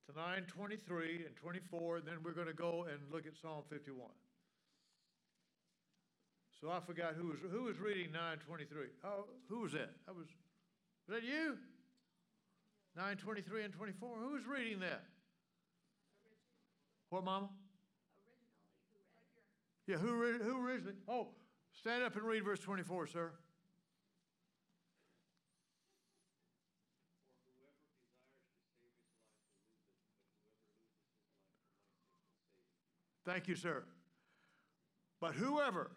to 923 and 24, and then we're going to go and look at Psalm 51. So I forgot who was who was reading 923. Oh, who was that? That was was that you? 923 and 24. Who was reading that? What, Mama? Yeah, who read, who originally? Oh, stand up and read verse 24, sir. Thank you, sir. But whoever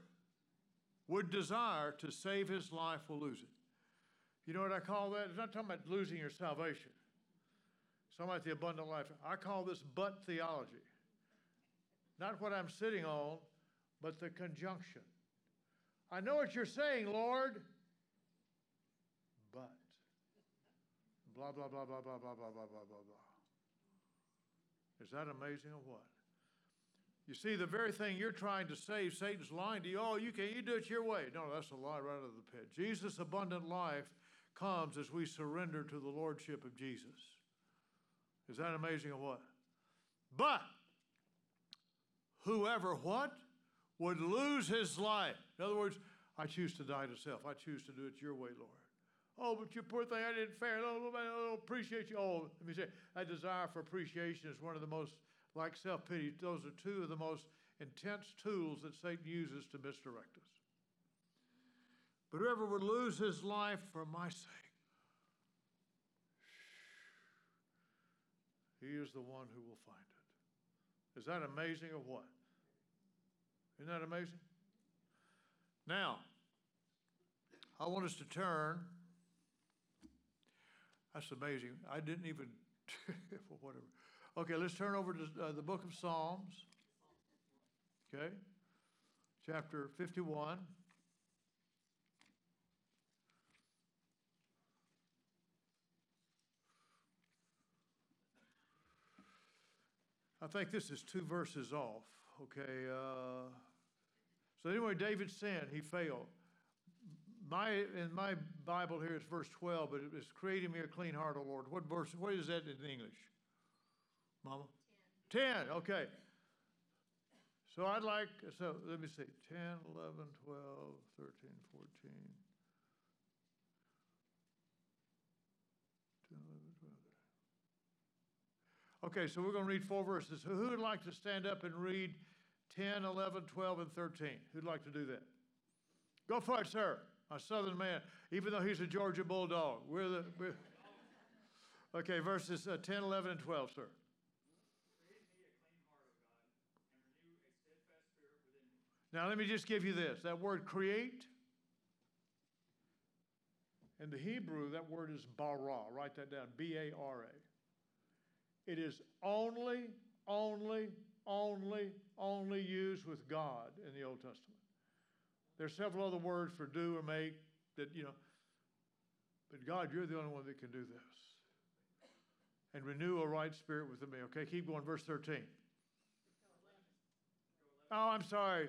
would desire to save his life will lose it. You know what I call that? It's not talking about losing your salvation. It's talking about the abundant life. I call this but theology. Not what I'm sitting on, but the conjunction. I know what you're saying, Lord, but blah, blah, blah, blah, blah, blah, blah, blah, blah, blah, blah. Is that amazing or what? You see, the very thing you're trying to save, Satan's lying to you. Oh, you can't. you do it your way. No, that's a lie right out of the pit. Jesus' abundant life comes as we surrender to the lordship of Jesus. Is that amazing or what? But whoever what would lose his life. In other words, I choose to die to self. I choose to do it your way, Lord. Oh, but you poor thing, I didn't fair. Oh, I don't appreciate you. Oh, let me say, that desire for appreciation is one of the most like self pity, those are two of the most intense tools that Satan uses to misdirect us. But whoever would lose his life for my sake, he is the one who will find it. Is that amazing or what? Isn't that amazing? Now, I want us to turn. That's amazing. I didn't even, for whatever. Okay, let's turn over to uh, the book of Psalms. Okay, chapter 51. I think this is two verses off. Okay. Uh, so anyway, David sinned. He failed. My in my Bible here it's verse 12, but it's creating me a clean heart, O Lord. What verse? What is that in English? Mama? 10. 10, okay. So I'd like, so let me see, 10, 11, 12, 13, 14. 10, 11, 12. Okay, so we're going to read four verses. Who would like to stand up and read 10, 11, 12, and 13? Who'd like to do that? Go for it, sir. A southern man, even though he's a Georgia Bulldog. We're the, we're okay, verses uh, 10, 11, and 12, sir. Now, let me just give you this that word create, in the Hebrew, that word is bara. Write that down B A R A. It is only, only, only, only used with God in the Old Testament. There's several other words for do or make that, you know, but God, you're the only one that can do this. And renew a right spirit within me. Okay, keep going, verse 13. Oh, I'm sorry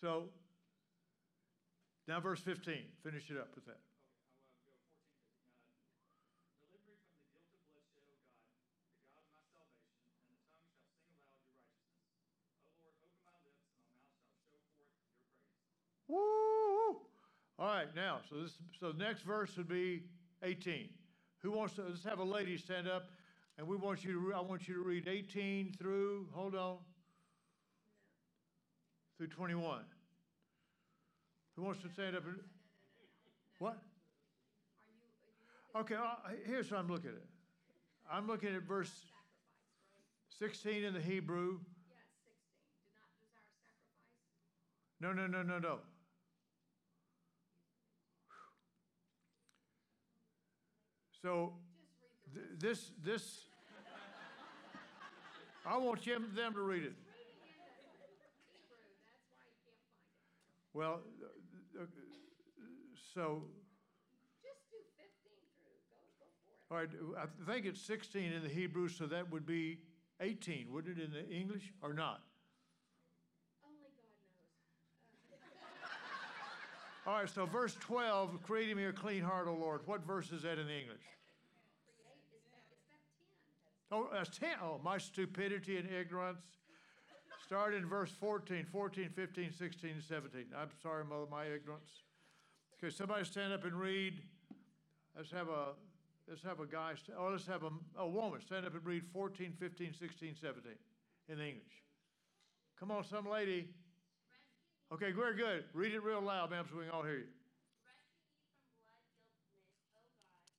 So, now verse 15, finish it up with that. Woo! All right, now, so this, so the next verse would be 18. Who wants to, let's have a lady stand up, and we want you to, I want you to read 18 through, hold on, through 21. Who wants to stand up and, what? Are you, are you, Okay, uh, here's what I'm looking at. it. I'm looking at verse 16 in the Hebrew. Yes, sixteen. Do not desire sacrifice. No, no, no, no, no. So Just read the th- this, this, I want them, them to read it. reading in the Hebrew, that's why you can't find it. Well, so, Just do fifteen through, go, go for it. all right, I think it's 16 in the Hebrew, so that would be 18, wouldn't it, in the English, or not? Only God knows. Uh, All right, so verse 12, creating me a clean heart, O Lord. What verse is that in the English? Create, is that, is that ten? Oh, that's 10. Oh, my stupidity and ignorance. Start in verse 14, 14, 15, 16, and 17. I'm sorry, mother, my ignorance. Okay, somebody stand up and read. Let's have a, let's have a guy, st- oh, let's have a, a woman stand up and read 14, 15, 16, 17 in English. Come on, some lady. Okay, very good. Read it real loud, ma'am, so we can all hear you. Rescue me from blood guiltness, O God, the God of my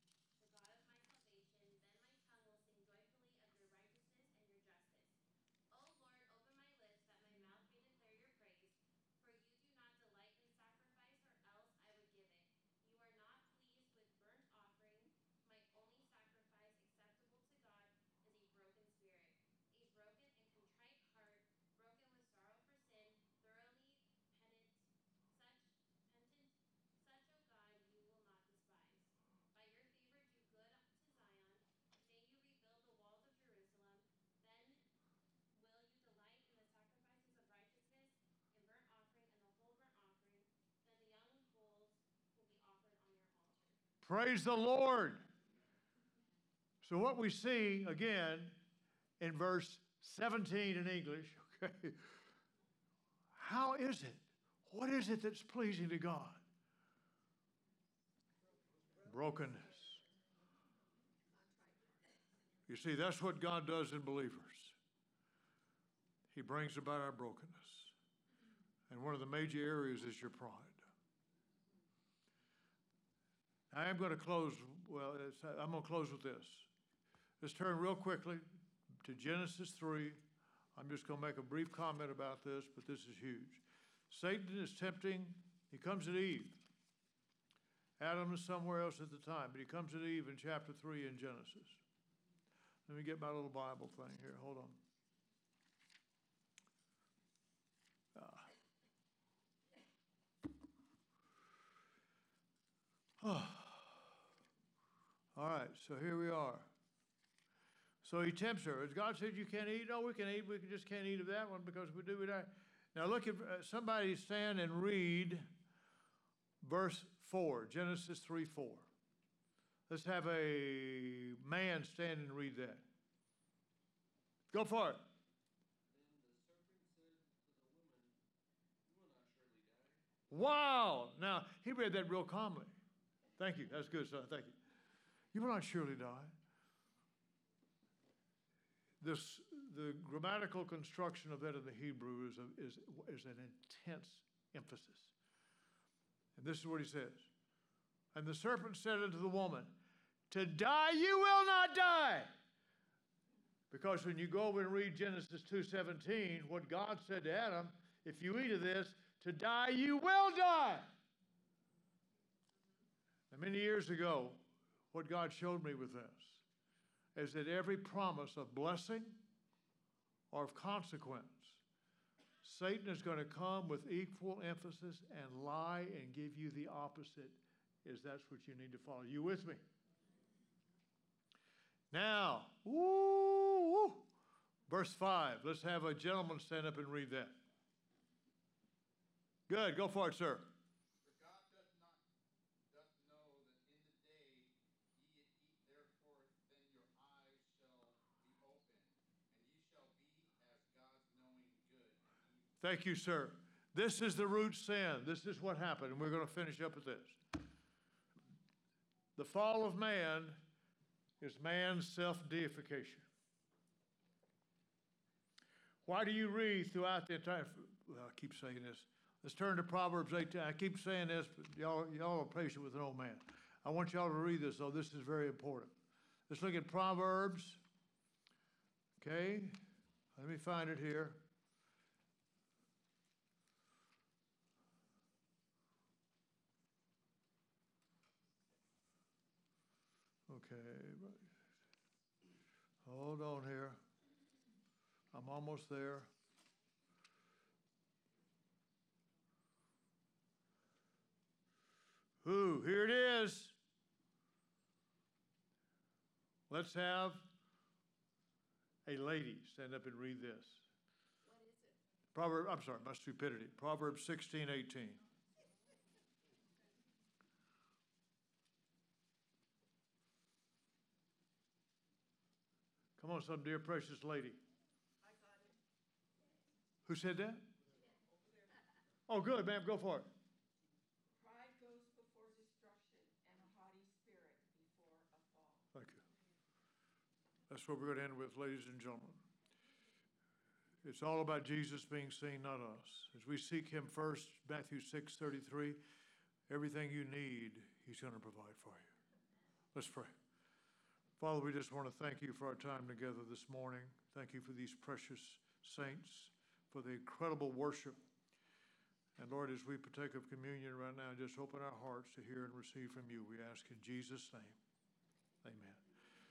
salvation. Then my tongue will sing joyfully of your righteousness and your justice. O Lord, open my lips that my mouth may declare your praise. For you do not delight in sacrifice, or else I would give it. You are not pleased with burnt offering. My only sacrifice acceptable to God is a broken spirit, a broken and contrite heart, broken with sorrow for sin, thoroughly penitent, such penitent such, O God, you will not despise. By your favor do good to Zion. May you rebuild the walls of Jerusalem. Then will you delight in the sacrifices of righteousness, in burnt offering and the whole burnt offering. Then the young bulls will be offered on your altar. Praise the Lord. So, what we see again in verse 17 in English, okay, how is it? What is it that's pleasing to God? Brokenness. You see, that's what God does in believers. He brings about our brokenness. And one of the major areas is your pride. I am going to close, well, I'm going to close with this. Let's turn real quickly to Genesis 3. I'm just going to make a brief comment about this, but this is huge. Satan is tempting, he comes at Eve. Adam is somewhere else at the time, but he comes at Eve in chapter 3 in Genesis. Let me get my little Bible thing here. Hold on. Ah. All right, so here we are. So he tempts her. As God said, you can't eat. No, we can eat. We just can't eat of that one because if we do, we die. Now look at uh, somebody stand and read verse four, Genesis three four. Let's have a man stand and read that. Go for it. Wow. Now he read that real calmly. Thank you. That's good, son. Thank you. You will not surely die. This, the grammatical construction of that in the Hebrew is, a, is, is an intense emphasis. And this is what he says. And the serpent said unto the woman, To die you will not die. Because when you go over and read Genesis 2:17, what God said to Adam, if you eat of this, to die you will die. And many years ago, what God showed me with this is that every promise of blessing or of consequence, Satan is going to come with equal emphasis and lie and give you the opposite, is that's what you need to follow. You with me? Now, woo, Verse 5. Let's have a gentleman stand up and read that. Good. Go for it, sir. For God doth not doth know that in the day ye eat therefore, then your eyes shall be opened, and ye shall be as gods knowing good and evil. Thank you, sir. This is the root sin. This is what happened, and we're going to finish up with this. The fall of man is man's self deification. Why do you read throughout the entire? Well, I keep saying this. Let's turn to Proverbs 18. I keep saying this, but y'all, y'all are patient with an old man. I want y'all to read this, though. This is very important. Let's look at Proverbs. Okay, let me find it here. Okay. Hold on here. I'm almost there. Who? Here it is. Let's have a lady stand up and read this. What is it? Proverb, I'm sorry, my stupidity. Proverbs 16, 18. Come on, some dear precious lady. I got it. Who said that? Oh, good, ma'am, go for it. Pride goes before destruction, and a haughty spirit before a fall. Thank you. That's what we're going to end with, ladies and gentlemen. It's all about Jesus being seen, not us. As we seek Him first, Matthew 6 33, everything you need, He's going to provide for you. Let's pray. Father, we just want to thank you for our time together this morning. Thank you for these precious saints, for the incredible worship. And Lord, as we partake of communion right now, just open our hearts to hear and receive from you. We ask in Jesus' name. Amen.